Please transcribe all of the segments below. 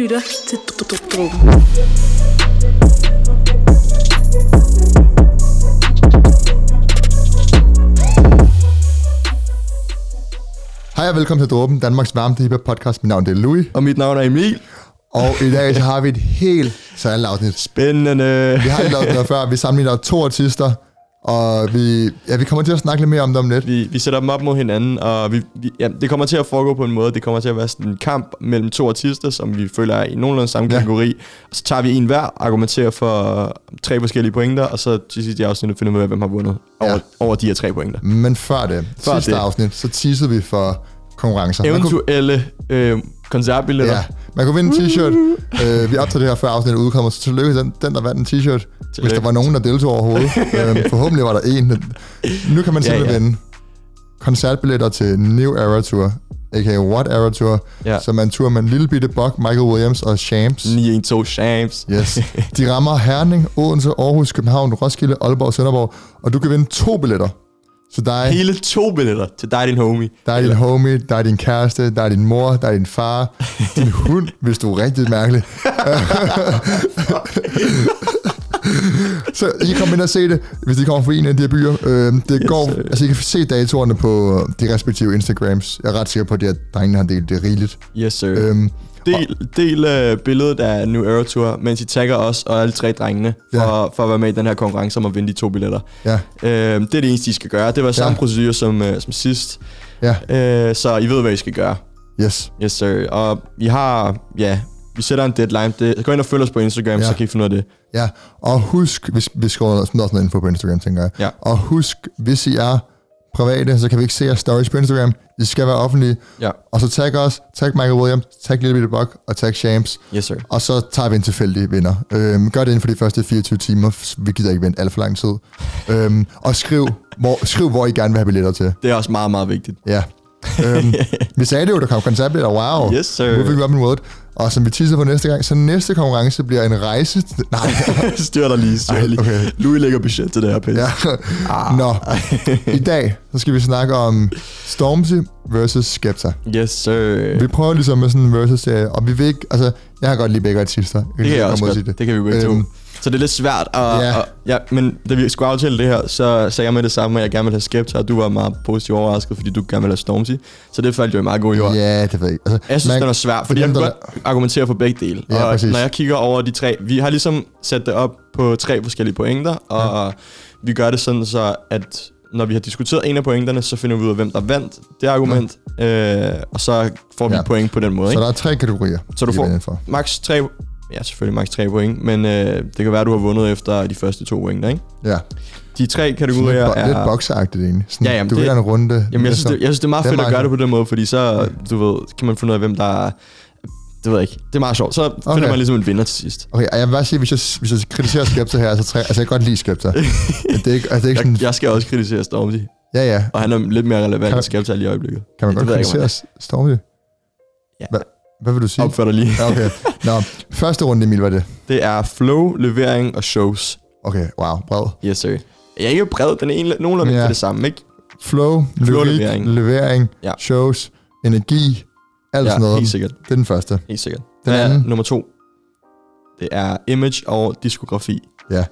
lytter til Dråben. Hej og velkommen til Dråben, Danmarks varmeste hiphop podcast. Mit navn det er Louis, Og mit navn er Emil. og i dag så har vi et helt særligt afsnit. Spændende. Vi har ikke lavet noget før, vi sammenligner to artister, og vi, ja, vi kommer til at snakke lidt mere om det om lidt. Vi, vi sætter dem op mod hinanden, og vi, vi, ja, det kommer til at foregå på en måde. Det kommer til at være sådan en kamp mellem to artister, som vi føler er i nogenlunde samme Ja. kategori. Og så tager vi en hver, argumenterer for tre forskellige pointer, og så til sidst i afsnittet finder vi ud af, hvem har vundet over, Ja. over de her tre pointer. Men før det, Før sidste det. afsnit, så teasede vi for konkurrencer. Man kunne, Eventuelle øh, koncertbilletter. ja, man kunne vinde en t-shirt. Uh, vi optager det her før afsnittet udkommer, så tillykke til den, den der vandt en t-shirt. Hvis der var nogen, der deltog overhovedet. uh, forhåbentlig var der en. Nu kan man Ja, simpelthen ja. vinde koncertbilletter til New Era Tour, a.k.a. What Era Tour, Ja. som er en tur med en lille bitte Buck, Michael Williams og Shams. 912 Shams. Yes. De rammer Herning, Odense, Aarhus, København, Roskilde, Aalborg og Sønderborg, og du kan vinde to billetter. Så dig, Hele to billetter til dig, din homie. der er din homie, der er din kæreste, der er din mor, der er din far, din hund, hvis du er rigtig mærkelig. så I kan komme ind og se det, hvis I kommer fra en af de her byer. Øh, det går, sir. altså I kan se datorerne på de respektive Instagrams. Jeg er ret sikker på, at de her drengene har delt det rigeligt. Yes, sir. Øhm, Del, del uh, billedet af New Era Tour, mens I tagger os og alle tre drengene for, Ja. for at være med i den her konkurrence om at vinde de to billetter. ja, Uh, det er det eneste, I skal gøre. Det var samme Ja. procedure som, uh, som sidst. ja, Uh, så I ved, hvad I skal gøre. yes. Yes, sir. Og vi har, ja, vi sætter en deadline. Det, gå ind og følg os på Instagram, Ja. så kan I finde ud af det. Ja, og husk, hvis vi smider også noget info på Instagram, tænker jeg. Ja. Og husk, hvis I er private, så kan vi ikke se jeres stories på Instagram. I skal være offentlige. Ja. Og så tag os, tag Michael Williams, tag Lille Bitte Buck og tag Shams. Yes, sir. Og så tager vi en tilfældig vinder. Øhm, gør det inden for de første 24 timer. Vi gider ikke vente alt for lang tid. Øhm, og skriv hvor, skriv, hvor I gerne vil have billetter til. Det er også meget, meget vigtigt. Ja. Øhm, vi sagde det jo, der kom koncertbilletter. Wow. Yes, sir. Moving up in world. Og som vi teaser på næste gang, så næste konkurrence bliver en rejse... til- Nej, styr dig lige, styr lige. okay. Louis lægger budget til det her pis. Ja. Ah. Nå, i dag så skal vi snakke om Stormzy versus Skepta. Yes, sir. Vi prøver ligesom med sådan en versus serie, og vi vil ikke, altså, jeg har godt lide begge artister. Det kan jeg også godt. sige Det. kan vi begge Øhm, to. Så det er lidt svært. Og, ja. ja. Og, ja, men da vi skulle aftale det her, så sagde jeg med det samme, at jeg gerne ville have Skepta, og du var meget positivt overrasket, fordi du gerne ville have Stormzy. Så det faldt jo i meget god jord. Ja, det ved jeg ikke. Altså, Jeg synes, man- den er svær, for fordi jeg kan der- godt argumentere for begge dele. Ja, og præcis. når jeg kigger over de tre, vi har ligesom sat det op på tre forskellige pointer, og vi gør det sådan så, at når vi har diskuteret en af pointerne, så finder vi ud af, hvem der vandt det argument, øh, og så får vi Ja. ja. point på den måde. Så Ikke? der er tre kategorier. Så du får-. Max tre, ja selvfølgelig max tre point, men øh, det kan være, du har vundet efter de første to pointer, ikke? Ja. De tre kategorier bo- lidt er... bokseagtigt egentlig. Sådan, Ja, jamen, du vil det- gerne runde. Jamen, jeg synes, det, jeg synes, det er meget er fedt at gøre det på den måde, fordi så, du ved, kan man finde ud af, hvem der er... Det ved jeg ikke. Det er meget sjovt. Så finder Okay. man ligesom en vinder til sidst. Okay, og jeg vil bare sige, hvis jeg, hvis jeg kritiserer Skepta her, så tre, altså jeg kan godt lide Skepta. Men det er ikke, altså, det er ikke sådan, Jeg, jeg skal også kritisere Stormzy, ja ja, og han er lidt mere relevant Kan- end Skepta lige i øjeblikket. kan man Det godt jeg ikke, kritisere Stormzy? Ja. Hvad, hvad vil du sige? Opfør dig lige. Ja, okay. Nå, første runde, Emil, var det. Det er flow, levering og shows. Okay, wow, bred. Yes, sir. Jeg er ikke bred, den er en, nogenlunde Ja. det samme, ikke? Flow, Flow, lyrik, levering. levering, Ja. shows, energi, alt Ja, sådan noget. helt sikkert. Det er den første. Helt sikkert. Den Den er anden? nummer to. Det er image og diskografi. Ja.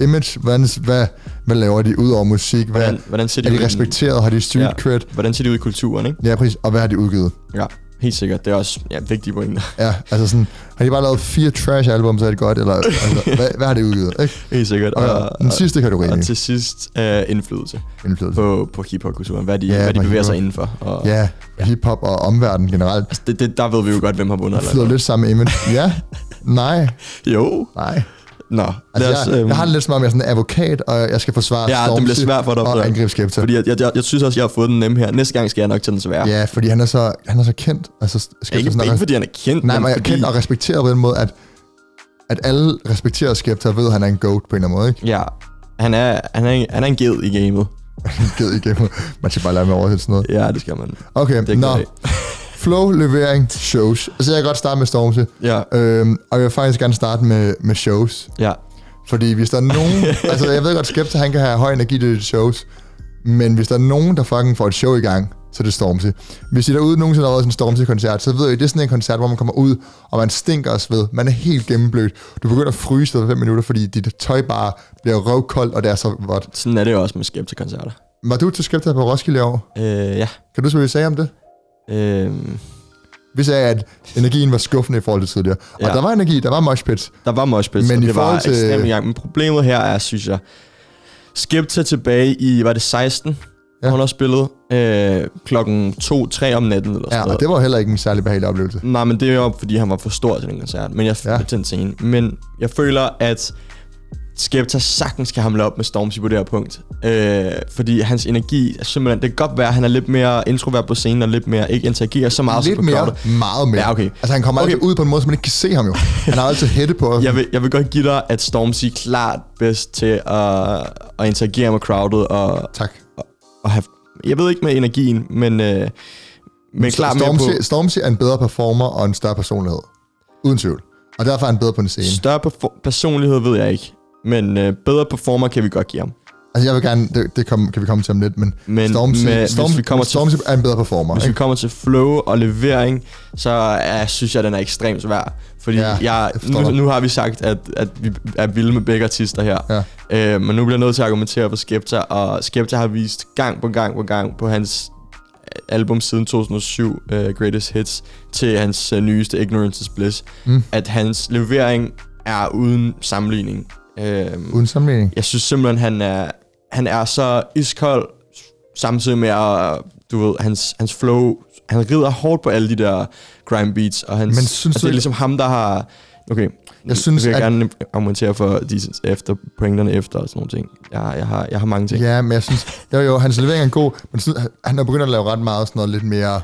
Image, hvordan, hvad, hvad laver de ud over musik? Hvad, Hvordan, hvordan, ser er de ud de respekteret? Har de street Ja. cred? Hvordan ser de ud i kulturen, ikke? Ja, præcis. Og hvad har de udgivet? Ja, helt sikkert. Det er også ja, vigtige pointer. Ja, altså sådan, har de bare lavet fire trash-album, så er det godt? Eller altså, hvad, hvad har de udgivet? Ikke? Helt sikkert. Og, den sidste kategori, og til sidst uh, indflydelse indflydelse. på, på hiphop-kulturen. Hvad de, Ja, hvad de bevæger sig indenfor. Og, Ja, hiphop og omverden generelt. altså, det, det, der ved vi jo godt, hvem har vundet. Det flyder lidt sammen image. Ja, nej, Jo. nej. Nå, Altså, os, jeg, øhm, jeg har det lidt som om, jeg er sådan en advokat, og jeg skal forsvare Ja, det Stormzy bliver svært for dig. og angribe Skepta. Fordi jeg, jeg, jeg, jeg, synes også, jeg har fået den nemme her. Næste gang skal jeg nok tage den svære. Ja, fordi han er så, han er så kendt. Altså, Skepta ikke, sådan, ikke fordi han er kendt, Nej, men men er fordi... kendt og respekteret på den måde, at, at alle respekterer Skepta ved, at han er en goat på en eller anden måde, ikke? Ja, han er, han er, en- han er en ged i gamet. Ged igennem. Man skal bare lade med at oversætte sådan noget. Ja, det skal man. Okay, Det nå. Flow, levering, shows. Altså, jeg kan godt starte med Stormzy. Ja, Øhm, og jeg vil faktisk gerne starte med, med shows. ja. Fordi hvis der er nogen... altså, jeg ved godt, Skepta, han kan have høj energi til shows. Men hvis der er nogen, der fucking får et show i gang, så er det Stormzy. Hvis I derude nogensinde har været til en Stormzy-koncert, så ved I, det er sådan en koncert, hvor man kommer ud, og man stinker af sved. Man er helt gennemblødt. Du begynder at fryse efter 5 minutter, fordi dit tøj bare bliver røvkoldt, og det er så vådt. Sådan er det jo også med Skepta-koncerter. Var du til Skepta på Roskilde i år? Øh, ja. Kan du selvfølgelig sige om det? Øh, Vi sagde, at energien var skuffende i forhold til tidligere. Og Ja. der var energi, der var moshpits. der var moshpits, Men i det var til- ekstremt gang. Men problemet her er, synes jeg, Skepta tilbage i, var det 16, Ja. hun har spillet øh, klokken 2-3 om natten eller sådan Ja, og noget. det var heller ikke en særlig behagelig oplevelse. Nej, men det er jo fordi, han var for stor til den koncert. Men jeg Ja. ja. til den scene. Men jeg føler, at Skepta sagtens kan hamle op med Stormzy på det her punkt. Øh, fordi hans energi er simpelthen... Det kan godt være, at han er lidt mere introvert på scenen, og lidt mere ikke interagerer så meget Lidt som på mere, crowdet. meget mere. Ja, okay. Altså han kommer okay. Altid ud på en måde, så man ikke kan se ham jo. Han har altid hætte på. Jeg vil, jeg vil godt give dig, at Stormzy er klart bedst til at, at interagere med crowdet og, Tak. og have... Jeg ved ikke med energien, men, øh, men klart Stormzy, på... Stormzy er en bedre performer og en større personlighed. Uden tvivl. Og derfor er han bedre på en scene. Større perfor- personlighed ved jeg ikke. Men øh, bedre performer kan vi godt give ham. Altså jeg vil gerne, det, det kom, kan vi komme til om lidt, men, Men Stormzy, med- hvis Stormzy, vi kommer til- Stormzy er en bedre performer. Hvis vi Ikke? kommer til flow og levering, så er, synes jeg, den er ekstremt svær. Fordi Ja, jeg, nu, dig. nu har vi sagt, at, at vi er vilde med begge artister her. Ja. Øh, men nu bliver jeg nødt til at argumentere for Skepta, og Skepta har vist gang på gang på gang på hans album siden 2007, uh, Greatest Hits, til hans uh, nyeste Ignorance is Bliss, Mm. at hans levering er uden sammenligning. Øh, Uden sammenligning. jeg synes simpelthen, han er, han er så iskold, samtidig med, at, du ved, hans, hans flow, han rider hårdt på alle de der grime beats, og hans, Men synes du det er ligesom ham, der har... Okay, Jeg synes, jeg vil at- gerne argumentere for de efter pointerne efter og sådan nogle ting. Jeg, jeg, har, jeg har mange ting. Ja, men jeg synes, jo jo, hans levering er god, men synes, han- han er begyndt at lave ret meget sådan noget lidt mere,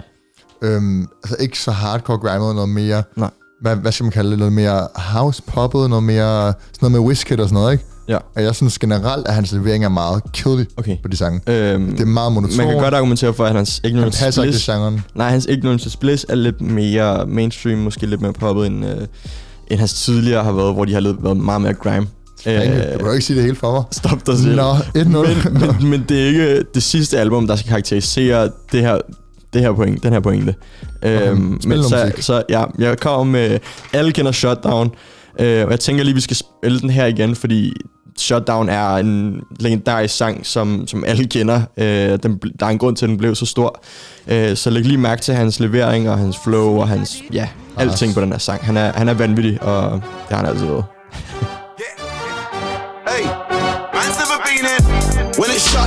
øhm, altså ikke så hardcore grimet, noget mere, Nej. Hvad, hvad skal man kalde det, noget mere house poppet, noget mere, sådan noget med Wizkid og sådan noget, ikke? Ja. Og jeg synes generelt, at hans levering er meget kedelig Okay. på de sange. Øhm, Det er meget monoton. man kan godt argumentere for, at hans han Ignorance passer ikke til Bliss... genren. Nej, hans Ignorance Bliss er lidt mere mainstream, måske lidt mere poppet, end, øh, end hans tidligere har været, hvor de har lidt, været meget mere grime. Øh, du kan jo ikke sige det hele for mig. Stop dig selv. Nå, 1-0. men, men, men det er ikke det sidste album, der skal karakterisere det her, det her point, den her pointe. Øhm, spil men så, så ja, jeg kommer med, alle kender Shutdown, øh, og jeg tænker lige, vi skal spille den her igen, fordi Shutdown er en legendarisk sang, som, som alle kender. Øh, den, der er en grund til, at den blev så stor. Øh, så læg lige mærke til hans levering og hans flow og hans, ja, alting på den her sang. Han er, han er vanvittig, og det har han altid været.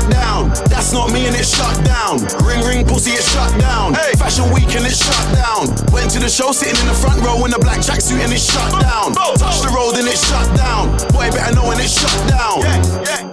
down. That's not me and it's shut down. Ring ring pussy, it's shut down. Hey, fashion week and it's shut down. Went to the show sitting in the front row in a black tracksuit and it's shut down. Oh. Touch the road and it's shut down. Boy, better know when it's shut down. Yeah, yeah.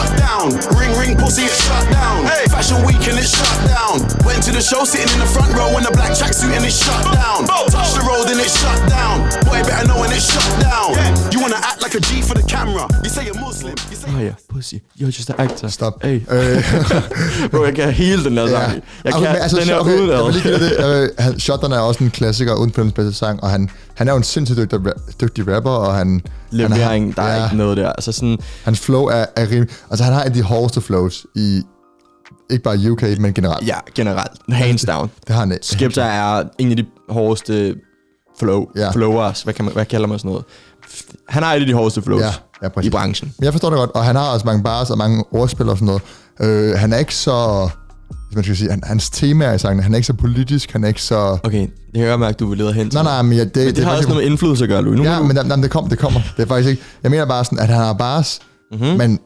down. Ring ring pussy, it's shut down. Hey, fashion week and it's shut down. Went to the show sitting in the front row in a black tracksuit and it's shut down. Touch the road and it's shut down. Boy, better know when it's shut down. You wanna act like a G for the camera. You say you're Muslim. You say oh, ja, pussy, you're just an actor. Stop. Hey. Øh, Bro, jeg kan hele den der sang. Jeg kan Okay, men altså, den her okay, uden jeg vil lige give det. Øh, Shotgun er også en klassiker uden på den bedste sang, og han, han er jo en sindssygt dygtig, dygtig rapper, og han... Levering, han der er ja, ikke noget der. Altså sådan, Hans flow er, er rimelig... Altså, han har en af de hårdeste flows i... Ikke bare UK, men generelt. ja, generelt. Hands down. Det har han ikke. Skepta er en af de hårdeste flow, Ja. flowers. Hvad, kan man, hvad kalder man sådan noget? Han har et af de hårdeste flows Ja, ja, præcis. i branchen. Men jeg forstår det godt, og han har også mange bars og mange ordspil og sådan noget. Øh, han er ikke så... Hvis man skal sige, han, hans tema i sangen, han er ikke så politisk, han er ikke så... Okay, det kan jeg godt mærke, at du vil lede hen til. Nej, nej, men ja, det, Men det, det har faktisk også noget med indflydelse at gøre, Louis. Nu Ja, må du- men jamen, det, kom, det kommer. Det er faktisk ikke... Jeg mener bare sådan, at han har bars, mm-hmm. men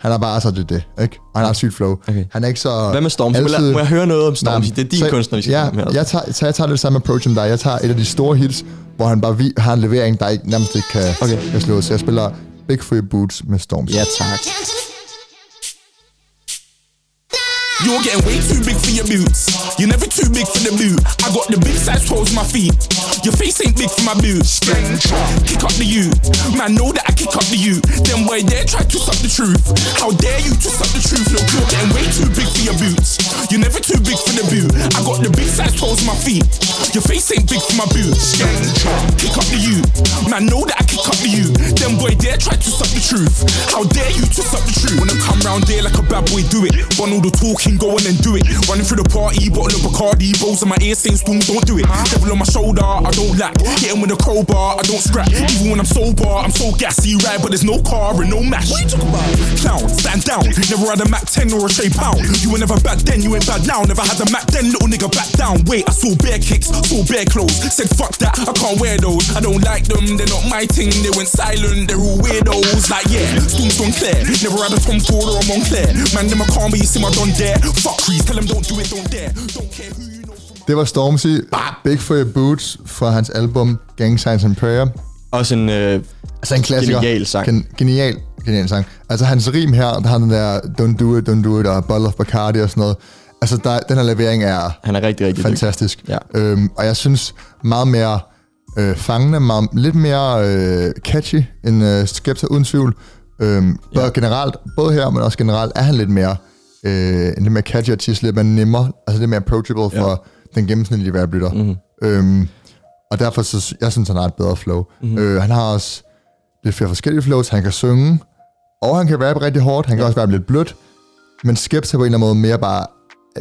han har bare så det, er det ikke? Og han har sygt flow. Okay. Han er ikke så... Hvad med Stormzy? Må, altid- jeg- må jeg høre noget om Nej, Stormzy? Det er din så- kunstner, vi skal ja, med. altså. jeg tager, så jeg tager lidt samme approach som dig. Jeg tager et af de store hits, hvor han bare vi, har en levering, der ikke, nærmest ikke kan, Okay. kan slås. Jeg spiller Big Free Boots med Stormzy. Ja, tak. You're getting way too big for your boots. You're never too big for the boot. I got the big size toes my feet. Your face ain't big for my boots. Kick up the you. Man, know that I kick up the you. Then why dare try to suck the truth? How dare you to suck the truth? Look, you're getting way too big for your boots. You're never too big for the boot. I got the big size toes my feet. Your face ain't big for my boots. Kick up the you. Man, know that I kick up the you. Then boy dare try to suck the truth. How dare you to suck the truth? When I come round there like a bad boy, do it. Run all the talking, go on and do it. Running through the party, bottle of Bacardi, rolls in my ear saying storm, don't do it. Devil on my shoulder, I don't lack. Hitting with a crowbar, I don't scrap. Even when I'm sober, I'm so gassy, right? But there's no car and no mash. What you talking about? Clown, stand down. Never had a Mac 10 or a Shay Pound. You were never bad then, you ain't bad now. Never had a Mac then, little nigga back down. Wait, I saw bare kicks, saw bare clothes. Said fuck that, I can't wear those. I don't like them, they're not my thing. They went silent, they're all weirdos. Like yeah, Storm's gone clear. Never had a Tom Ford or a Montclair. Man, them a call me, you see my don dare. Fuck crease, tell them don't do it, don't dare. Don't care who you know from Det var Stormzy, Big for Your Boots, fra hans album Gang Signs and Prayer. Også en... Øh, Altså en klassiker. Genial sang. Gen, genial, genial sang. Altså hans rim her, der har den der Don't Do It, Don't Do It, og Bottle of Bacardi og sådan noget. Altså der, den her levering er han er rigtig, rigtig fantastisk. Ja. Øhm, og jeg synes meget mere øh, fangende, meget, lidt mere øh, catchy end øh, Skepta, uden tvivl. Øhm, både Ja. generelt, både her, men også generelt, er han lidt mere, øh, en lidt mere catchy artist, lidt mere nemmere, altså lidt mere approachable for Ja. den gennemsnitlige værtlytter. Mhm. Øhm, og derfor, så, jeg synes, han har et bedre flow. Mhm. Øh, han har også lidt flere forskellige flows. Han kan synge, og han kan rappe rigtig hårdt. Han kan også være lidt blødt. Men Skepta på en eller anden måde mere bare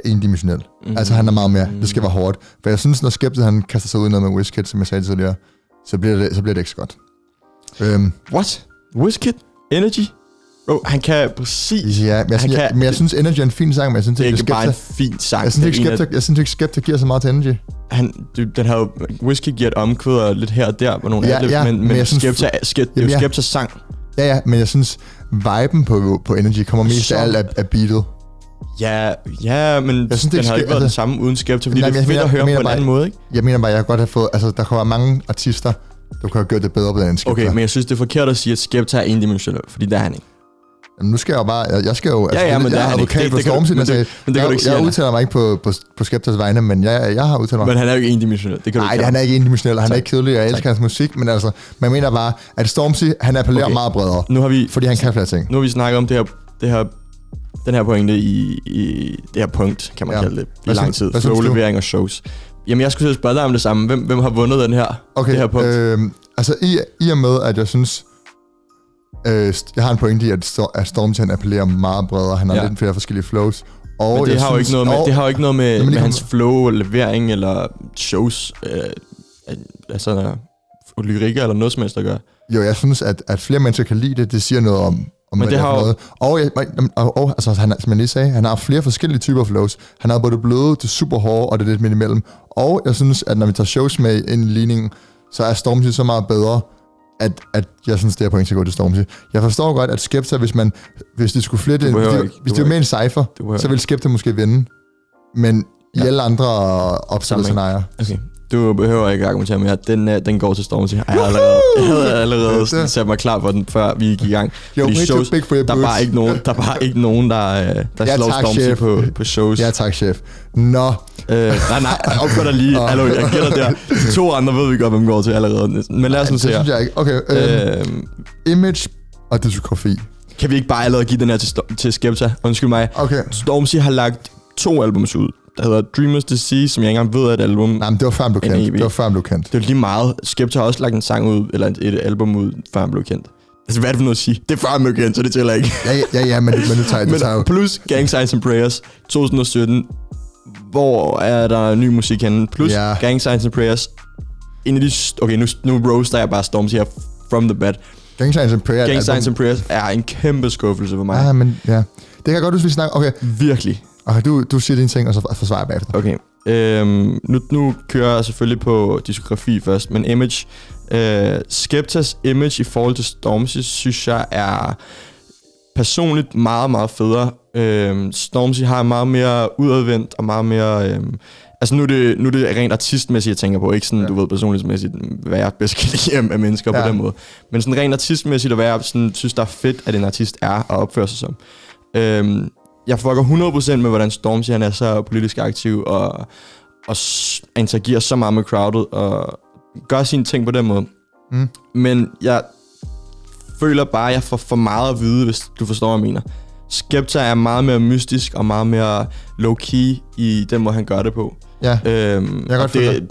endimensionel. Mm-hmm. Altså han er meget mere, det skal være hårdt. For jeg synes, når Skepta han kaster sig ud i noget med Wizkid, som jeg sagde tidligere, så bliver det, så bliver det ikke så godt. Øhm, What? Wizkid? Energy? Bro, han kan præcis... ja, men jeg, synes, jeg, kan- men jeg synes Energy er en fin sang, men jeg synes Det er ikke, ikke bare en Skepta, fin sang. jeg synes ikke, af- Skepta, jeg synes ikke, Skepta giver så meget til Energy. han, du, den havde jo, Whisky giver et omkvæd og lidt her og der, hvor nogle Ja, adlibs, ja, men, men men, jeg synes- Skepta, Skepta, det er Jamen, jo. Skeptas sang. Ja, ja, men jeg synes, viben på, på Energy kommer mest Så- af alt af, af beatet. Ja, ja, men Jeg synes, det den ske- ikke været den altså- samme uden Skepta, fordi Nej, det er fedt jeg at høre mener på en bare- anden måde, ikke? Jeg mener bare, jeg kunne godt have fået... Altså, der være mange artister, der kunne have gjort det bedre på den end Skepta. Okay, men jeg synes, det er forkert at sige, at Skepta er endimensionel, fordi det er han ikke. Nu skal jeg jo bare... Jeg, jeg skal jo... Altså, ja, men jeg det er er ikke. advokat Det- for Stormzy, men det- jeg, men det kan jeg, du ikke sige, jeg er. udtaler mig ikke på, på, på Skeptas vegne, men jeg, jeg har udtalt mig. Men han er jo ikke endimensionel, det kan du Nej, ikke han er ikke endimensionel, han er Tak. ikke kedelig, jeg elsker hans musik, men altså, man mener bare, at Stormzy, han appellerer Okay. meget bredere, Nu har vi, fordi han kan flere ting. nu har vi snakket om det her, det her den her pointe i, i det her punkt, kan man Ja. ja. kalde det, i Hvad lang tid. hvad? Flow-levering og shows. Jamen, jeg skulle spørge dig om det samme. Hvem, hvem har vundet den her, Okay, det her punkt? øh, altså i, i og med, at jeg synes, øh, jeg har en pointe i, at, Stor- at Stormzy, han appellerer meget bredere, han har Ja. lidt flere forskellige flows, og Men det har, jo synes, ikke noget med, og, det har jo ikke noget med, med hans flow, levering eller shows, øh, altså lyrikker eller noget som helst at gøre. Jo, jeg synes, at, at flere mennesker kan lide det, det siger noget om, om Men det har jo- noget. Og, jeg, og, og altså, han, som jeg lige sagde, han har flere forskellige typer flows. Han har både det bløde, det super hårde og det lidt midt imellem. Og jeg synes, at når vi tager shows med ind i ligningen, så er Stormzy så meget bedre, at, at jeg synes, det er point til at gå til Stormzy. Jeg forstår godt, at Skepta, hvis man hvis de skulle flitte, Du hvis behøver de, ikke. Du hvis de var med en behøver så ville Skepta måske vinde. Men i Ja. alle andre opstillede scenarier. Okay. Du behøver ikke argumentere mere. Den, øh, den går til Stormzy. Jeg havde allerede, jeg havde allerede sådan sat mig klar for den, før vi gik i gang. Jo, Fordi shows, big for der er bare ikke nogen, der, er bare ikke nogen, der, øh, der Ja, slår tak, Stormzy chef. på, på shows. Ja, tak, chef. Nå, Øh, nej, nej, opfør dig lige. Hallo, jeg gætter der. De to andre ved vi godt, hvem går til allerede. Men lad os nu se her. synes jeg ikke. Okay, øh, Øh, image og diskografi. kan vi ikke bare allerede give den her til, til Skepta? Undskyld mig. Okay. Stormzy har lagt to albums ud. Der hedder Dreamers Disease, som jeg ikke engang ved er et album. Nej, men det var før han blev En kendt. EP. Det var før han blev kendt. Det er lige meget. Skepta har også lagt en sang ud, eller et, et album ud, før han blev kendt. Altså, hvad er det for noget at sige? Det er før han blev kendt, så det tæller ikke. Ja, ja, ja, men, men det tager, det tager jo... Plus Gang Signs and Prayers 2017. Hvor er der ny musik henne? Plus Ja. Gang Signs and Prayers. En af de... Okay, nu, nu roaster jeg bare Stormzy her from the bed. Gang Signs and Prayer. er et Gang Signs and Prayers er en kæmpe skuffelse for mig. Ja, men ja. Det kan jeg godt huske, vi snakker. Okay, Virkelig. Okay du, du siger dine ting, og så forsvarer jeg bagefter. Okay. Øhm, nu, nu kører jeg selvfølgelig på diskografi først, men Image. Øh, Skeptas Image i forhold til Stormzy, synes jeg er personligt meget, meget federe. Øhm, Stormzy har meget mere udadvendt og meget mere... Øhm, altså nu er, det, nu er det rent artistmæssigt, jeg tænker på. Ikke sådan, Ja. du ved, personlighedsmæssigt, hvad jeg bedst kan lide af- mennesker. Ja. på den måde. Men sådan rent artistmæssigt, og hvad jeg sådan, synes, der er fedt, at en artist er og opfører sig som. Øhm, jeg fucker 100% med, hvordan Stormzy han er så politisk aktiv, og, og interagerer så meget med crowdet, og gør sine ting på den måde. Mm. Men jeg føler bare, at jeg får for meget at vide, hvis du forstår, hvad jeg mener. Skepta er meget mere mystisk og meget mere low-key i den måde, han gør det på. Ja, Øhm, Jeg kan godt det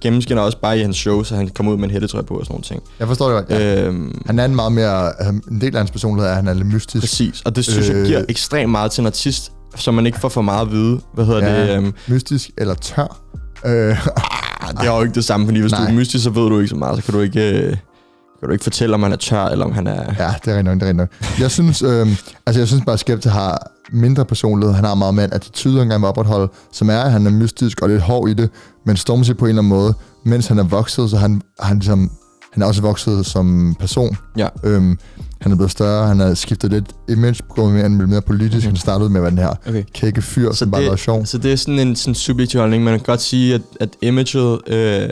gennemskinner også bare i hans show, så han kommer ud med en hættetrøje på og sådan nogle ting. jeg forstår det godt. Ja. Øhm, Han er en meget mere... En del af hans personlighed er, at han er lidt mystisk. præcis, og det synes øh, jeg giver ekstremt meget til en artist, så man ikke får for meget at vide. Hvad hedder Ja. det? Øhm, Mystisk eller tør. Øh, det er jo ikke det samme, fordi hvis Nej. du er mystisk, så ved du ikke så meget, så kan du ikke... Øh, kan du ikke fortælle, om han er tør, eller om han er... ja, det er rigtig nok, det er rigtig nok. Jeg synes, øh, altså jeg synes bare, at Skepta har mindre personlighed. Han har meget mere en attitude, han gerne vil opretholde, som er, at han er mystisk og lidt hård i det, men Stormzy på en eller anden måde, mens han er vokset, så han, han, ligesom, han er også vokset som person. Ja. Øhm, han er blevet større, han har skiftet lidt image, gået mere, mere, mere politisk. Han startede med at være den her Okay. kække fyr, Så som bare var det, sjov. så det er sådan en sådan subjektiv holdning. Man kan godt sige, at, at imaget øh,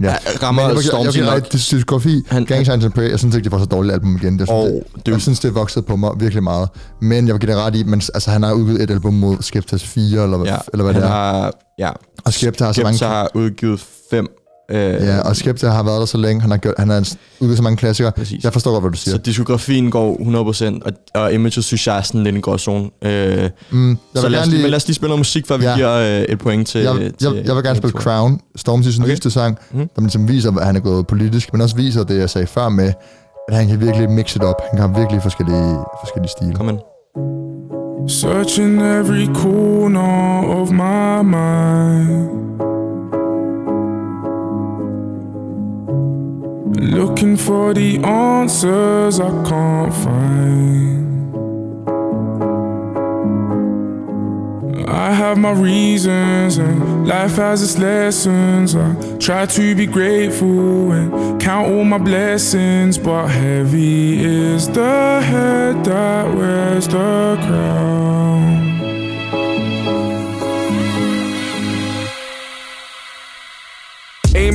Ja. rammer Men jeg, Stormzy jeg, jeg, nok. diskografi, Han- Gang Signs and Pray, jeg synes ikke, det var så dårligt album igen. Synes, Og det, det- jeg synes, det voksede på mig virkelig meget. Men jeg vil give det ret i, men altså, han har udgivet et album mod Skeptas 4, eller, Ja, eller hvad det er. har, ja, Og Skepta har så mange... Har udgivet fem. Øh, Ja, og Skepta har været der så længe. Han har, gjort, han har udgivet så mange klassikere. Præcis. Jeg forstår godt, hvad du siger. Så diskografien går 100%, og, og imaget synes jeg er sådan lidt en gråzone. Øh, mm, jeg så vil lad os, gerne lige, men lad os lige spille noget musik, før vi Ja. giver øh, et point til... jeg, til jeg, jeg vil gerne spille. Crown, Stormzy's Okay. nyeste sang, mm. der ligesom viser, at han er gået politisk, men også viser det, jeg sagde før med, at han kan virkelig mixe det op. Han kan have virkelig forskellige, forskellige stile. Kom ind. Searching every corner of my mind. Looking for the answers I can't find. I have my reasons and life has its lessons. I try to be grateful and count all my blessings, but heavy is the head that wears the crown.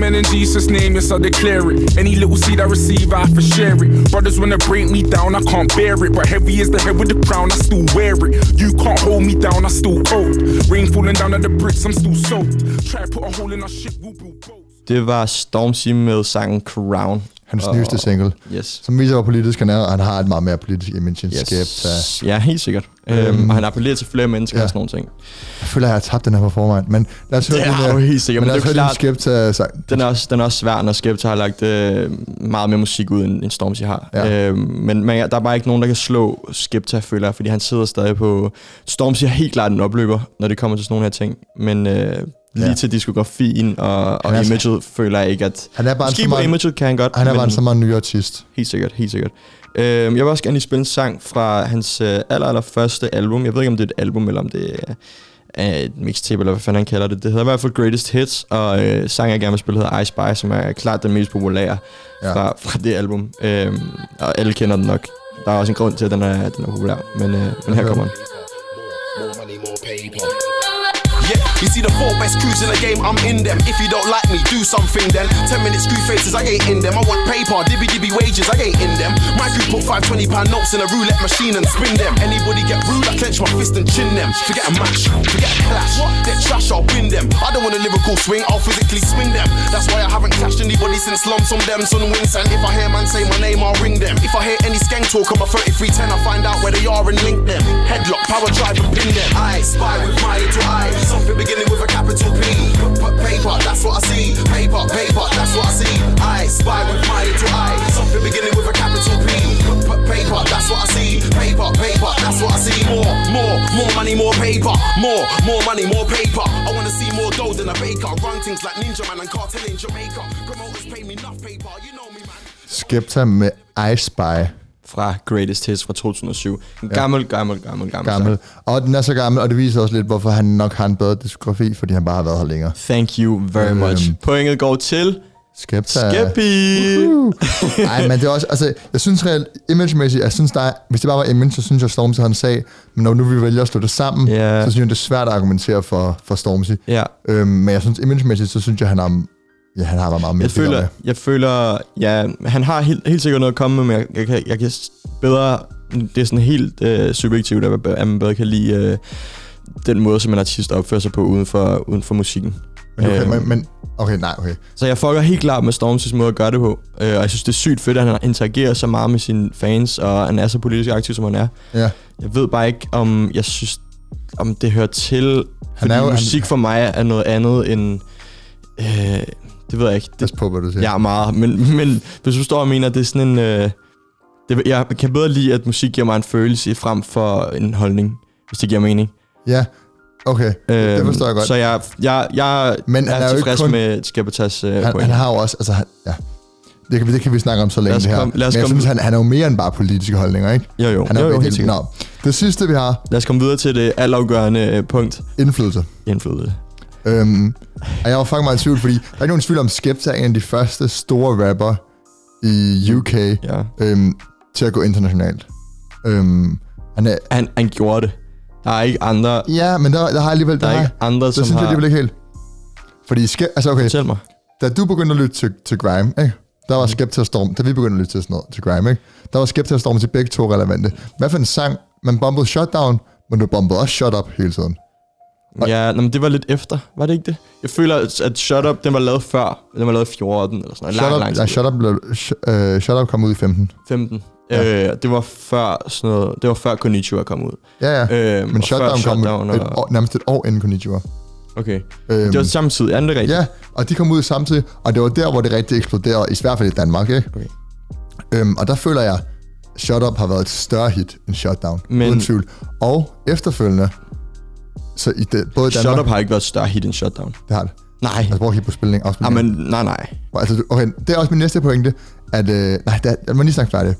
Amen in Jesus' name, yes, I declare it. Any little seed I receive, I have to share it. Brothers wanna break me down, I can't bear it. But heavy is the head with the crown, I still wear it. You can't hold me down, I still hold. Rain falling down at the bricks, I'm still soaked. Try to put a hole in our ship, we'll build boats. Det var Stormzy med sangen Crown. Hans Og- nyeste single, Yes. som viser, hvor politisk han er, og han har et meget mere politisk image end yes. Skepta. Ja, helt sikkert. Øhm, og han appellerer til flere mennesker ja. og sådan nogle ting. Jeg føler, at jeg har tabt den her på forvejen, men lad os høre Det den her. du helt sikkert, men men lad det os er høre jo din Skepta sang. Den er også, den er også svær, når Skepta har lagt øh, meget mere musik ud, end, end Stormzy har. Ja. Øhm, men, men der er bare ikke nogen, der kan slå Skepta, føler jeg, fordi han sidder stadig på... Stormzy er helt klart en opløber, når det kommer til sådan nogle her ting. Men øh, lige Ja. til diskografien og, og er så- imaget, føler jeg ikke, at... Han er bare en Måske på imaget kan han godt, han er bare en så meget ny artist. helt sikkert, helt sikkert. Øhm, jeg vil også gerne lige spille en sang fra hans øh, aller, aller første album. Jeg ved ikke, om det er et album, eller om det er er et mixtape, eller hvad fanden han kalder det. Det hedder i hvert fald Greatest Hits, og øh, sangen, jeg gerne vil spille, hedder I Spy, som er klart den mest populære Ja. fra, fra det album. Øhm, og alle kender den nok. Der er også en grund til, at den er, den er populær, men, øh, men her kommer den. More money, more paper. You see the four best crews in the game, I'm in them. If you don't like me, do something then. 10 minute screw faces, I ain't in them. I want paper, dibby dibby wages, I ain't in them. My crew put five 20 pound notes in a roulette machine and spin them. Anybody get rude, I clench my fist and chin them. Forget a match, forget a clash. Get trash, I'll win them. I don't want a lyrical swing, I'll physically swing them. That's why I haven't clashed anybody since lumps on them, son wings. And if I hear man say my name, I'll ring them. If I hear any skank talk, I'm a 3310, I find out where they are and link them. Headlock, power drive and pin them. I spy with my to eye. Something beginning with a capital P. Paper, that's what I see. Paper, paper, that's what I see. I spy with my to eye. Something beginning with a capital P. Paper, that's what I see. Paper, paper, that's what I see. More, more, more money, more paper. More, more money, more paper. I wanna see more dough than a baker. Run things like Ninja Man and Cartel in Jamaica. Promoters pay me enough paper. You know me, man. Skepta med I Spy. Fra Greatest Hits fra 2007. En gammel, gammel, gammel, gammel, Gammel. sang. Og den er så gammel, og det viser også lidt, hvorfor han nok har en bedre diskografi, fordi han bare har været her længere. Thank you very Øhm. much. Pointet går til Skepta. Skeppy. Nej, men det er også, altså, jeg synes reelt, imagemæssigt, jeg synes, der er, hvis det bare var image, så synes jeg, Stormzy havde en sag, men når nu vi vælger at slå det sammen, Ja. så synes jeg, det er svært at argumentere for, for Stormzy. Ja, Øhm, men jeg synes, imagemæssigt, så synes jeg, han har, ja, han har været meget mere jeg føler, jeg føler, ja, han har helt, helt sikkert noget at komme med, men jeg, jeg, kan, jeg kan bedre det er sådan helt øh, subjektivt, at, at man bedre kan lide øh, den måde, som en artist opfører sig på uden for, uden for musikken. Men, okay, Øhm. men, men, okay, nej, okay. Så jeg fucker helt klart med Stormzy's måde at gøre det på. Øh, og jeg synes, det er sygt fedt, at han interagerer så meget med sine fans, og han er så politisk aktiv, som han er. Ja. Jeg ved bare ikke, om jeg synes, om det hører til. Fordi er jo- musik for mig er noget andet end... Øh, det ved jeg ikke. Det, Pas på, hvad du siger. Ja, meget. Men, men hvis du står og mener, det er sådan en... Øh, det, jeg kan bedre lide, at musik giver mig en følelse frem for en holdning, hvis det giver mening. ja. Okay, det Øhm, forstår jeg godt. Så jeg, jeg, jeg Men er, er tilfreds kun- med Skabatas øh, han, point. han har jo også, altså, han, ja. Det kan, vi, det kan vi snakke om så længe det her. komme- lad os Men jeg komme- synes, han, han er jo mere end bare politiske holdninger, ikke? Jo, jo. Han er jo, jo, helt sikkert. Nå. Det sidste, vi har, Lad os komme videre til det altafgørende øh, punkt. indflydelse. Indflydelse. Øhm, og jeg var faktisk meget i tvivl, fordi der er ikke nogen tvivl om, Skepta er en af de første store rapper i UK Ja. øhm, til at gå internationalt. Øhm, han er, Han, han gjorde det. Der er ikke andre, ja, men der, der har alligevel... der er har- ikke andre det som synes jeg har... alligevel ikke helt. Fordi, Skep, altså okay, Fortæl mig. da du begyndte at lytte til, til Grime, ikke? der var Skepta og Storm, da vi begyndte at lytte til sådan noget, til Grime, ikke? der var Skepta Storm til begge to relevante. Hvad for en sang, man bombede Shutdown, men du bombede også Shut Up hele tiden. Ja, nå, men det var lidt efter. Var det ikke det? Jeg føler, at- Shut Up, den var lavet før. Den var lavet i 14 eller sådan noget. Shut Lang, Up, lang ja. Shut Up, blev, sh, uh, Shut Up kom ud i 15. 15. Ja. Øh, det var før sådan noget, det var før Konnichiwa kom ud. Ja, ja. Øhm, men og før Shutdown kom Shutdown et, og- år, nærmest et år inden Konnichiwa. Okay. Øhm, Det var samtidig, er det rigtigt? Ja, og de kom ud samtidig, og det var der, hvor det rigtig eksploderede, i hvert fald i Danmark, ikke? Okay. Øhm, og der føler jeg, Shut Up har været et større hit end Shutdown, Men... uden tvivl. Og efterfølgende, så i det, både i Danmark, Shut Up har ikke været større hit end Shutdown. det har det. Nej. Altså, hvor på spilning, afspilning. Jamen, nej, nej. Altså, okay, det er også min næste pointe, at, øh, nej, det er, jeg må lige snakke færdigt.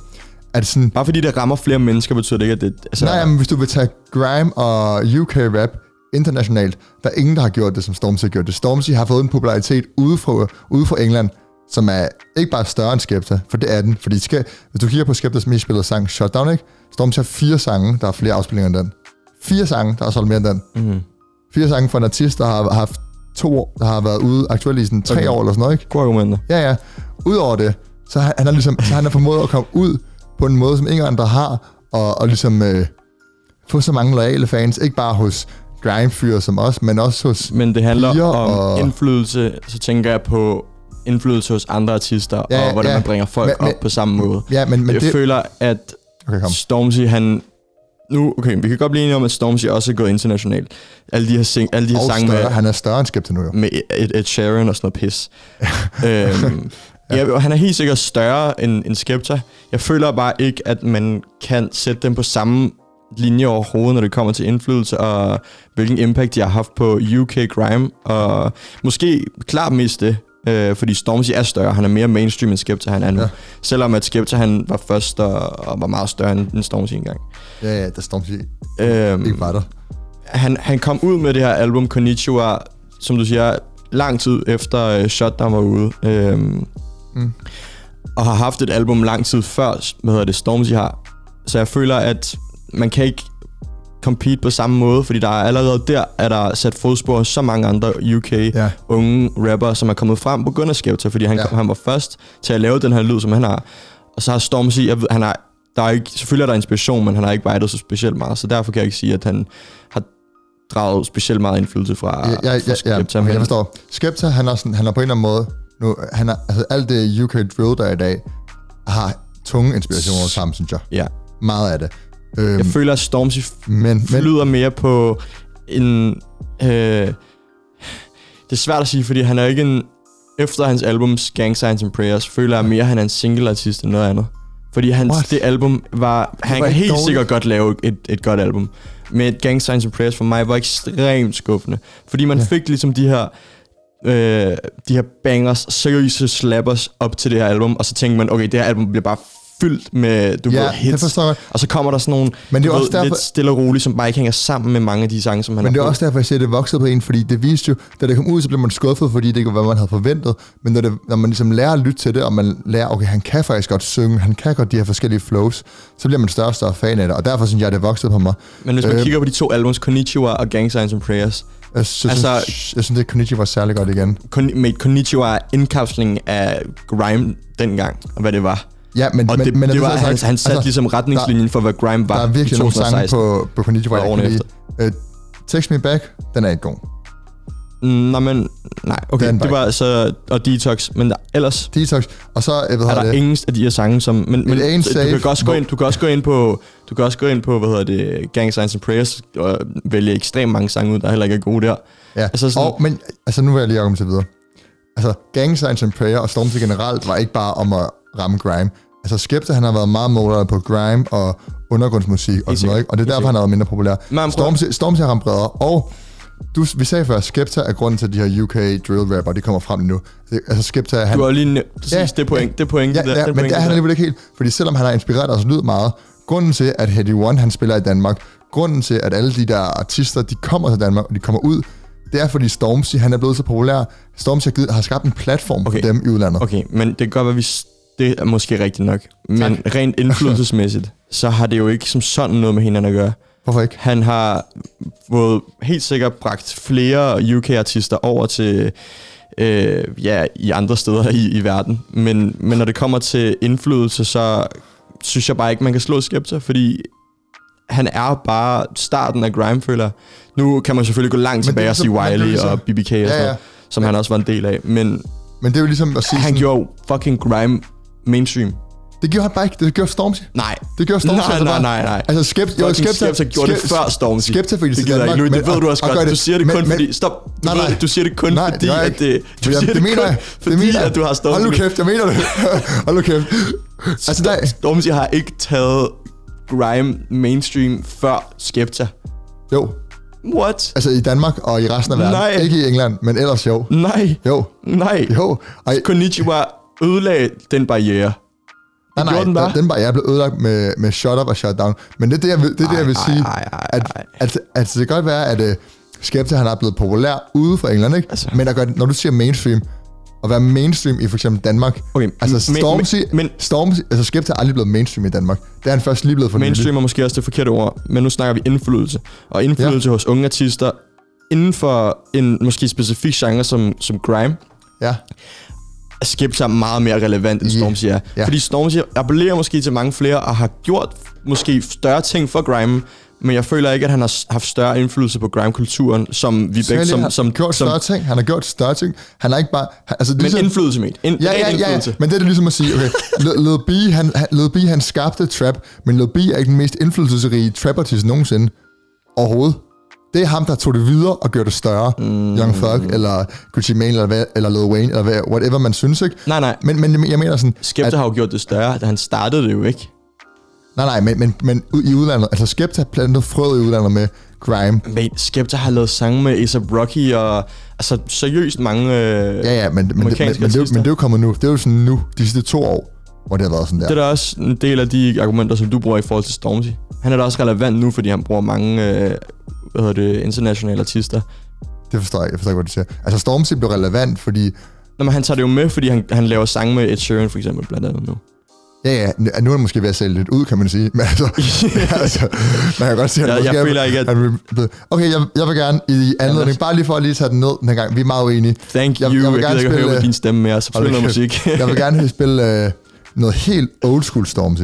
At sådan, Bare fordi det rammer flere mennesker, betyder det ikke, at det... Altså, nej, men hvis du vil tage grime og UK rap internationalt, der er ingen, der har gjort det, som Stormzy har gjort det. Stormzy har fået en popularitet ude fra, ude fra England, som er ikke bare større end Skepta, for det er den. Fordi Ske- hvis du kigger på Skeptas mest spillede sang, Shutdown, ikke? Stormzy har fire sange, der har flere afspillinger end den. Fire sange, der har solgt mere end den. Mm-hmm. Fire sange for en artist, der har haft to år, der har været ude aktuelt i sådan tre Okay. år eller sådan noget, ikke? Gode argumenter. Ja, ja. Udover det, så har han har ligesom, så han har formået at komme ud på en måde, som ingen andre har, og, og ligesom øh, få så mange loyale fans, ikke bare hos grindfyre som os, men også hos... Men det handler om og- indflydelse, så tænker jeg på indflydelse hos andre artister, Ja, og hvordan ja. man bringer folk Men- op men- på samme måde. Ja, men, men jeg det... føler, at Okay, kom. Stormzy, han... Nu, okay, vi kan godt blive enige om, at Stormzy også er gået internationalt. Alle de her, sing, alle de her Og sange større, med, han er større end Skepta nu jo. med Ed, Ed Sheeran og sådan noget pis. øhm, ja. og han er helt sikkert større end, end Skepta. Jeg føler bare ikke, at man kan sætte dem på samme linje overhovedet, når det kommer til indflydelse og hvilken impact de har haft på UK Grime. Og måske klart mest det, øh, fordi Stormzy er større. Han er mere mainstream end Skepta, han er nu. Ja. Selvom at Skepta han var først og, og var meget større end, end Stormzy engang. Ja, ja, der Stormzy Øhm, ikke var der. han, han kom ud med det her album Konnichiwa, som du siger, lang tid efter uh, Shutdown var ude. Øhm, Mm. Og har haft et album lang tid før, hvad hedder det, Stormzy har. Så jeg føler, at man kan ikke compete på samme måde, fordi der er allerede der, er der sat fodspor hos så mange andre UK Ja. unge rapper, som er kommet frem på grund af Skepta, fordi han, Ja. ja. han var først til at lave den her lyd, som han har. Og så har Stormzy, jeg ved, han har, der er ikke, selvfølgelig er der inspiration, men han har ikke vejdet så specielt meget, så derfor kan jeg ikke sige, at han har draget specielt meget indflydelse fra, Ja, ja, fra ja, ja, Skepta. okay, men- jeg forstår. Skepta, han er, sådan, han er på en eller anden måde, nu, han er, altså alt det UK drill, der er i dag, har tunge inspirationer sammen, synes jeg. Ja. Meget af det. Øhm, Jeg føler, at Stormzy men, men, flyder mere på en... Øh, det er svært at sige, fordi han er ikke en... Efter hans albums Gang Signs and Prayers, føler jeg mere, at han er en single artist end noget andet. Fordi hans, What? det album var... Han var kan helt dårligt. sikkert godt lave et, et godt album. Men Gang Signs and Prayers for mig var ekstremt skuffende. Fordi man ja. fik ligesom de her... Øh, de her bangers, seriøse slappers op til det her album, og så tænkte man, okay, det her album bliver bare fyldt med, du ja, ved, det hits. forstår jeg. Og så kommer der sådan nogle Men det er også ved, derfor- lidt stille og roligt, som bare ikke hænger sammen med mange af de sange, som han Men det er også derfor, jeg siger, at det voksede på en, fordi det viste jo, da det kom ud, så blev man skuffet, fordi det ikke var, hvad man havde forventet. Men når, det, når man ligesom lærer at lytte til det, og man lærer, okay, han kan faktisk godt synge, han kan godt de her forskellige flows, så bliver man større og større fan af det. Og derfor synes jeg, at det voksede på mig. Men hvis man Øh, kigger på de to albums, Konnichiwa og Gang Signs and Prayers, Jeg synes, Altså- jeg synes det Konichi var særlig godt igen. Kon- med Konnichiwa er indkapslingen af grime dengang, og hvad det var. Ja, men, Og men, det, men det når var, så er han, sagt, han satte altså, ligesom retningslinjen for, hvad grime var Der er virkelig nogle sange 2016. på, på Konnichiwa, Og jeg kan lide. Uh, Text Me Back, den er ikke god. Mm, nej, men... Nej, okay. Den Det var altså... Og Detox. Men der, ellers Detox, og så, jeg ved er der det, ingen af de her sange, som... Men, men du, safe. kan også gå Hvor- ind, du kan også gå ind på... Du kan også gå ind på, hvad hedder det, Gang Signs and Prayers, og vælge ekstremt mange sange ud, der heller ikke er gode der. Ja, Altså altså sådan- og, men altså, nu vil jeg lige argumentere videre. Altså, Gang Signs and Prayer og Stormzy generelt var ikke bare om at ramme grime. Altså, Skepta, han har været meget målrettet på grime og undergrundsmusik og sådan noget, ikke? Og det er derfor, han har været mindre populær. Stormzy, Stormzy har ramt bredere, og du, vi sagde før, Skepta er grunden til, at de her UK drill rapper, de kommer frem nu. Det- Altså, Skepta, han... Du har lige præcis Ja, det point, det point, Ja, der, ja den men det er han alligevel ikke helt. Fordi selvom han har inspireret os lyd meget, grunden til, at Heady One han spiller i Danmark, grunden til, at alle de der artister, de kommer til Danmark, og de kommer ud, det er fordi Stormzy, han er blevet så populær. Stormzy har, givet, har skabt en platform okay. For dem i udlandet. Okay, men det kan godt være, hvis det er måske rigtigt nok. Men rent indflydelsesmæssigt, så har det jo ikke som sådan noget med hinanden at gøre. Hvorfor ikke? Han har både helt sikkert bragt flere UK-artister over til øh, ja, i andre steder i, i verden. Men, men når det kommer til indflydelse, så synes jeg bare ikke, man kan slå Skepta, fordi han er bare starten af grime, føler. Nu kan man selvfølgelig gå langt tilbage og sige Wiley ligesom- og BBK og sådan Ja, ja. noget, som han også var en del af. Men Men det er jo ligesom at sige han sådan, gjorde jo fucking grime mainstream. det gjorde han bare ikke, det gjorde Stormzy. Nej. Det gjorde Stormzy Nej, altså nej, nej, nej. Altså Skepta, jo, Skepta, Skepta gjorde det før Stormzy. Skepta fordi det gider jeg ikke. Det ved du også godt. Du siger det kun fordi... Stop. Du, Nej, ved, nej. du siger det kun Nej, fordi, at det... Du siger det mener kun, jeg. Fordi, det mener at du har Stormzy. Hold nu kæft, jeg mener det. Hold nu kæft. Altså, der, Stormzy har ikke taget grime mainstream før Skepta. jo, What? altså i Danmark og i resten af verden. Nej. Ikke i England, men ellers jo. Nej. Jo, Nej. jo. Ej, Konnichiwa ødelagde den barriere. nej, nej, den bare. den, er blevet ødelagt med, med shut up og shut down. Men det er det, jeg vil, det, er det, jeg vil Ej, sige. ej, ej, At, ej. at, at, det kan godt være, at uh, Skepta han er blevet populær ude fra England, ikke? Altså. Men at gøre, når du siger mainstream, at være mainstream i for eksempel Danmark. Okay, altså Stormzy, men- men- Stormzy, altså Skepta er aldrig blevet mainstream i Danmark. Det er han først lige blevet for nylig. Mainstream er måske også det forkerte ord, men nu snakker vi indflydelse. Og indflydelse ja. hos unge artister inden for en måske specifik genre som, som grime, Ja. Skepta er meget mere relevant end. Stormzy er. Ja. Fordi Stormzy appellerer måske til mange flere og har gjort måske større ting for grime, men jeg føler ikke, at han har haft større indflydelse på grime-kulturen, som vi begge som... har som, gjort som større ting. Han har gjort større ting. Han er ikke bare... Han, altså, men ligesom, indflydelse med. In, Ja, ja, ja, ja, men det er det ligesom at sige, okay, Lil- B, han, Lil B, han skabte trap, men Lil B er ikke den mest indflydelsesrige trap-artist nogensinde. Overhovedet. Det er ham, der tog det videre og gjorde det større. Mm. Young Thug, eller Gucci Mane, eller, hvad, eller Lil Wayne, eller hvad, whatever man synes, ikke? Nej, nej. Men, men jeg mener sådan... Skepta har jo gjort det større, da han startede det jo ikke. Nej, nej, men, men, men i udlandet, altså Skepta plantede frøet i udlandet med grime. Men Skepta har lavet sange med A$AP Rocky og altså seriøst mange øh, Ja, ja, men, men, det, men, men, det, men det er jo kommet nu. Det er jo sådan nu, de sidste to år, hvor det har været sådan der. Det er da også en del af de argumenter, som du bruger i forhold til Stormzy. Han er da også relevant nu, fordi han bruger mange øh, hvad hedder det, internationale artister. Det forstår jeg. Jeg forstår ikke, hvad du siger. Altså Stormzy blev relevant, fordi... Nå, men han tager det jo med, fordi han, han laver sange med Ed Sheeran for eksempel, blandt andet nu. Ja, ja, nu er han måske ved at sælge lidt ud, kan man sige. Men altså, altså man kan godt sige, at han Jeg- jeg er- føler ikke, at- Han, okay, jeg, jeg vil gerne i anledning, bare lige for at lige tage den ned den her gang. Vi er meget uenige. Thank Jeg- you. jeg Jeg, vil jeg gerne gider ikke at høre din stemme mere, så spil noget kæft. musik. jeg vil gerne spille øh, noget helt old school Stormzy.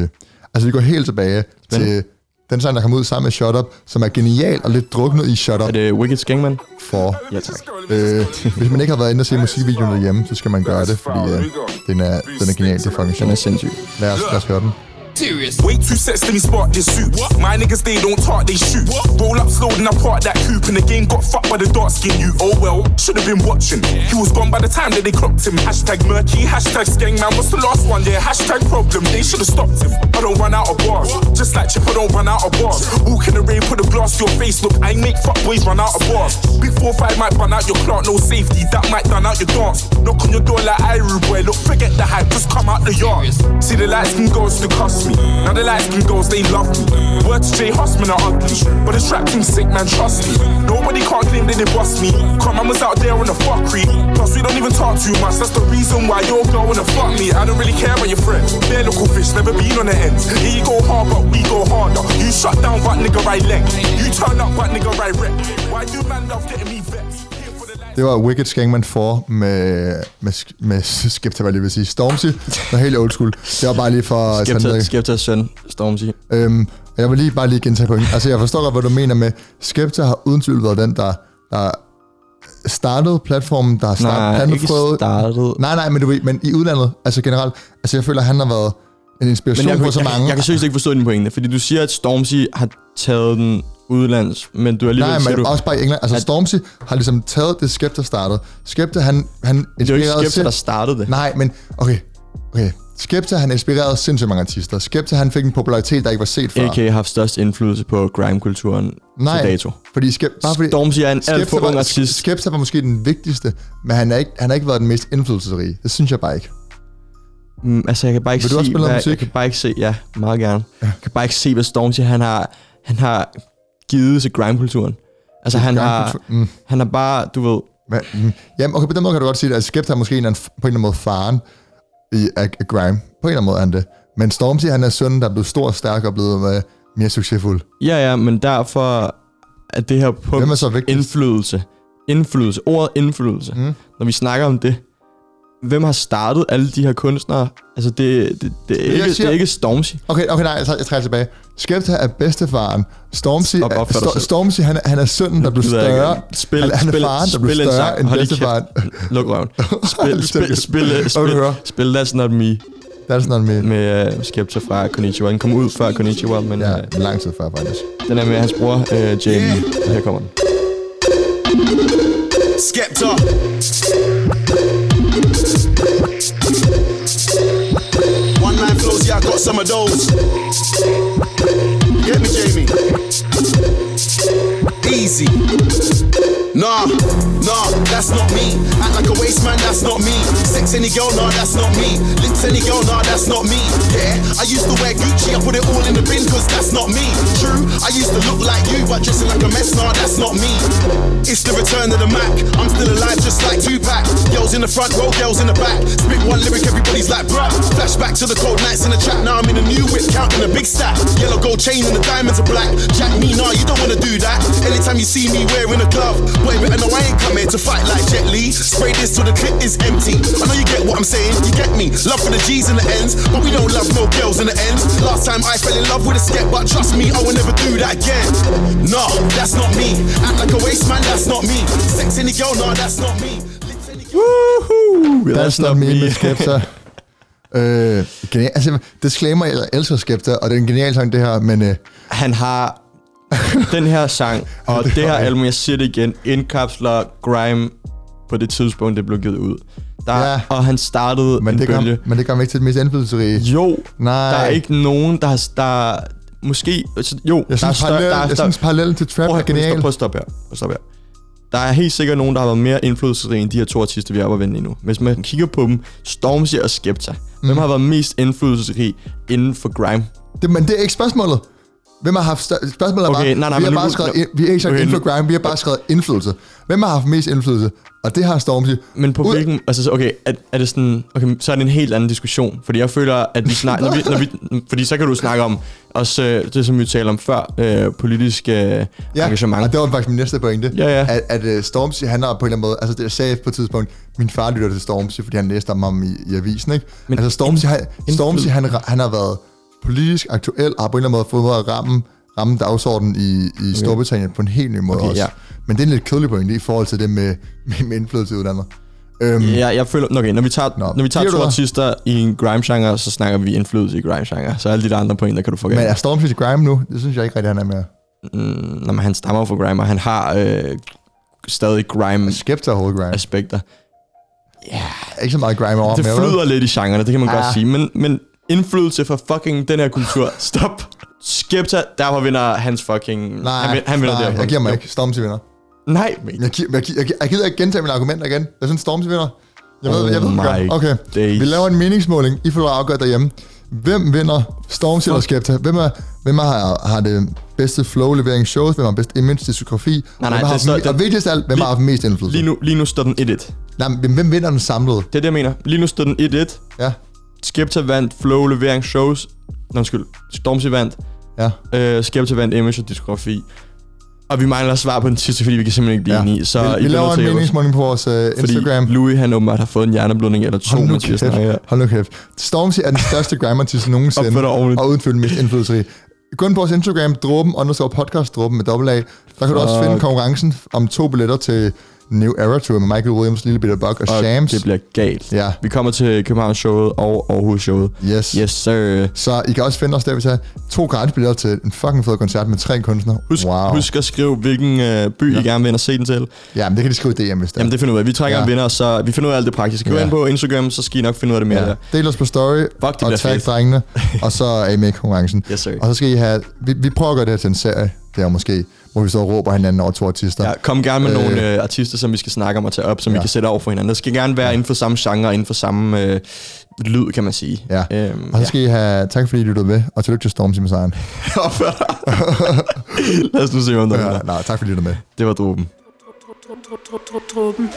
Altså, vi går helt tilbage til den sang, der kom ud sammen med Shut Up, som er genial og lidt druknet i Shut Up er det Wicked Skangman? for. Ja, tak. Øh, hvis man ikke har været inde og se musikvideoen derhjemme, så skal man gøre det, fordi øh, den, er, den er genial. Det er fucking Den er sindssyg. Lad os, lad os høre den. Way two sets to me spark this suit. My niggas they don't talk, they shoot. Roll up slow and I park that coupe and the game got fucked by the dark skin you. Oh well, should have been watching. He was gone by the time that they clocked him. Hashtag murky, hashtag skeng man. What's the last one? Yeah, hashtag problem. They should have stopped him. I don't run out of bars. Just like Chip, I don't run out of bars. Walk in the rain, put a glass to your face. Look, I make fuck boys run out of bars. Big four five might run out your clock, no safety. That might done out your dance. Knock on your door like Iru boy. Look, forget the hype, just come out the yard. See the lights skin girls to cost Now the light skin girls they love me. Word to Jay Hussman are ugly, but the trap team sick man, trust me. Nobody can't claim that they boss me. Come, was out there on the fuckery. Plus we don't even talk too much. That's the reason why your girl wanna fuck me. I don't really care about your friends. They're local fish, never been on the ends. Here you go hard, but we go harder. You shut down, but nigga right leg. You turn up, but nigga right wreck. Why do man love getting me vexed? Det var Wicked Skangman 4 med, med, med Skepta, hvad jeg lige vil sige. Stormzy, var helt old school. Det var bare lige for... Skepta, ned. Skeptas søn, Stormzy. Øhm, og jeg vil lige bare lige gentage point. Altså, jeg forstår godt, hvad du mener med, Skepta har uden tvivl været den, der, der startede platformen, der har startet Nej, ikke startet. Nej, nej, men, du ved, men i udlandet, altså generelt, altså jeg føler, at han har været en inspiration Men jeg, for jeg, så mange. jeg, jeg kan seriøst ikke forstå din pointe, fordi du siger, at Stormzy har taget den udlands, men du alligevel Nej, men du, også bare i England. Altså at- Stormzy har ligesom taget det Skepta startede. Skepta, han, han det er jo ikke Skepta, der startede det. Nej, men okay. okay. Skepta, han inspirerede sindssygt mange artister. Skepta, han fik en popularitet, der ikke var set før. AK har haft størst indflydelse på grime-kulturen Nej, til dato. fordi, Skep, bare fordi Stormzy er en alt for ung artist. Skepta var måske den vigtigste, men han, er ikke, han har ikke været den mest indflydelsesrige. Det synes jeg bare ikke. Mm, altså, jeg kan bare ikke Vil du se, også spille hvad, musik? jeg kan bare ikke se, ja, meget gerne. Jeg kan bare ikke se, hvad Stormzy han har, han har givet til grime-kulturen. Altså, han har, mm. han har bare, du ved, Hvad? Mm. Jamen, okay, på den måde kan du godt sige, at Skepta er måske en, på en eller anden måde faren i af, af grime. På en eller anden måde er han det. Men Stormzy, han er sønnen, der er blevet stor og stærk og blevet øh, mere succesfuld. ja, ja, men derfor er det her punkt Hvem er så vigtigst? indflydelse. Indflydelse. Ordet indflydelse. Mm. Når vi snakker om det, hvem har startet alle de her kunstnere? Altså, det, det, det, er, ikke, det siger- er ikke Stormzy. Okay, okay, nej, jeg tager, jeg trækker tilbage. Skepta er bedstefaren. Stormzy, Op- er, Sto-. Stormzy han, er- han er sønnen, der blev større. Spil, han, han er spil, faren, der blev større end bedstefaren. kæft. Luk røven. Spil, spil, spil, spil, spil That's Not Me That's not me. med uh, Skepta fra Konnichiwa. Den kom ud før Konnichiwa, men Ja, uh, lang tid før, faktisk. den er med hans bror, uh, Jamie. Og her kommer den. Skepta. One line flows, yeah, I got some of those. Get me, Jamie. Easy. Nah, nah, that's not me. Act like a waste man, that's not me. Sex any girl, nah, that's not me. Lips any girl, nah, that's not me. Yeah, I used to wear Gucci, I put it all in the bin, cause that's not me. True, I used to look like you, but dressing like a mess, nah, that's not me. It's the return of the Mac. I'm still alive, just like Tupac. Girls in the front row, girls in the back. Spit one lyric, everybody's like, bruh. Flashback to the cold nights in the trap. Now I'm in a new whip, counting a big stack. Yellow gold chain and the diamonds are black. Jack me, nah, you don't wanna do that. Anytime you see me wearing a glove, boy, better know I ain't come here to fight like Jet Li. Spray this till the clip is empty. I know you get what I'm saying, you get me. Love for the G's and the N's, but we don't love no girls in the ends. Last time I fell in love with a skep, but trust me, I will never do that again. Nah, that's not me. Act like a waste man, that's not me. Sex any girl, nah, that's not me. Lips any girl. Woohoo! That's not me med Skepta. øh, genial, altså, disclaimer, jeg elsker Skepta, og det er en genial sang, det her, men øh, Han har den her sang, og det her album, jeg siger det igen, indkapsler grime på det tidspunkt, det blev givet ud. Der, Ja. Og han startede men, en det gør, bølge. men det gør mig ikke til det mest indflydelsesrige. Jo, Nej. der er ikke nogen, der har... Der, måske... Altså, jo, Jeg der er synes, større- parallel, der er, jeg der- synes parallellen til trap Prøv er genial. prøv at stoppe her. Prøv at stoppe her. Der er helt sikkert nogen, der har været mere indflydelsesrige end de her to artister, vi er oppe at vende lige nu. Hvis man kigger på dem, Stormzy og Skepta. Hvem Mm. har været mest indflydelsesrig inden for grime? Det, men det er ikke spørgsmålet. Hvem har haft stør- spørgsmålet er Okay, bare, nej, nej, vi, har bare skrevet, vi har ikke sagt okay, vi har bare skrevet indflydelse. Hvem har haft mest indflydelse? Og det har Stormzy. Men på Ud- hvilken... Altså, så- okay, er, er det sådan... Okay, så er det en helt anden diskussion. Fordi jeg føler, at vi snakker... når vi, når vi, fordi så kan du snakke om også øh, det, som vi talte om før, øh, politisk øh, Ja, engagement. og det var faktisk min næste pointe. Ja, ja. At, at uh, Stormzy, han har på en eller anden måde, altså det jeg sagde på et tidspunkt, min far lytter til Stormzy, fordi han læste om ham i, i avisen, ikke? Men altså Stormzy, han, Stormzy han, han har været politisk aktuel, og har på en eller anden måde fået måde at ramme, ramme dagsordenen i, i Storbritannien på en helt ny måde Okay, også. ja. Men det er en lidt kedelig pointe i forhold til det med, med, med indflydelse i udlandet. Øhm, Ja, jeg føler... Okay, når vi tager, Nå, når vi tager to artister i en grime-genre, så snakker vi indflydelse i grime-genre. Så alle de der andre pointer kan du få Men er Stormzy til grime nu? Det synes jeg ikke rigtig, han er mere. mm, Når man, han stammer fra grime, og han har øh, stadig grime-aspekter. Skepta overhovedet grime. Ikke så meget grime over Det flyder lidt i genrerne, det kan man Ja. godt sige. Men, men indflydelse fra fucking den her kultur. Stop. Skepta, derfor vinder hans fucking... Nej, han, han vinder nej, det her. jeg giver mig ikke. Stormzy vinder. Nej, men Jeg, gi- jeg, gi- jeg, gi- jeg gider ikke gentage mine argumenter igen. Jeg synes, Stormzy vinder. Jeg ved, Oh jeg ved, my det godt. Okay, days. vi laver en meningsmåling. I får lov at afgøre derhjemme. Hvem vinder Stormzy eller Skepta? Hvem, er, hvem har, har det bedste flow-levering shows? Hvem har bedst image diskografi? Nej, nej, hvem har det står- me- det- og vigtigst af alt, hvem lige- har haft mest indflydelse? lige nu, lige nu står den 1-1. Nej, men hvem vinder den samlede? Det er det, jeg mener. Lige nu står den 1-1. Ja, Skepta vandt flow, levering, shows. Nå, undskyld. Stormzy vandt. ja. Øh, Skepta vandt image og diskografi. Og vi mangler svar på den sidste, fordi vi kan simpelthen ikke blive ja. enige. Så I vi, vi bliver laver en meningsmåling på vores uh, Fordi Instagram. Louis, han åbenbart har fået en hjerneblødning eller to, Hold nu vi kæft. her. Hold nu kæft. Stormzy er den største grime-artist nogensinde, og uden tvivl mest indflydelsesrige. Gå ind på vores Instagram, dråben, underscore podcast, dråben med dobbelt A. Der kan du også finde konkurrencen om to billetter til New Era Tour med Michael Williams, Lille Bitter Buck og, Og Shams. det bliver galt. Ja. Vi kommer til København showet og Aarhus showet. Yes. Yes, sir. Så I kan også finde os der, hvis jeg to gratis billetter til en fucking fed koncert med tre kunstnere. Husk, wow. husk at skrive, hvilken øh, by ja. I gerne vil ind og se den til. Ja, men det kan de skrive i DM, hvis det er. Jamen det finder vi ud af. Vi trækker Ja. en vinder, så vi finder ud af alt det praktiske. Gå Ja. ind på Instagram, så skal I nok finde ud af det mere. Ja. Ja. Del os på story, det og tag drengene, og så er I med i konkurrencen. Yes, sir. Og så skal I have... Vi, vi prøver at gøre det her til en serie, det er måske, hvor vi så råber hinanden over to artister. Ja, kom gerne med Øh. nogle øh, artister, som vi skal snakke om og tage op, som ja. Ja. vi kan sætte over for hinanden. Det skal gerne være inden for samme genre, inden for samme øh, lyd, kan man sige. Ja. Øhm, Og så skal I have... Tak fordi I lyttede med, og tillykke til Stormzy med sejren. ja. Lad os nu se, om der Ja, ja. nej, tak fordi I lyttede med. Det var dråben. Truppen.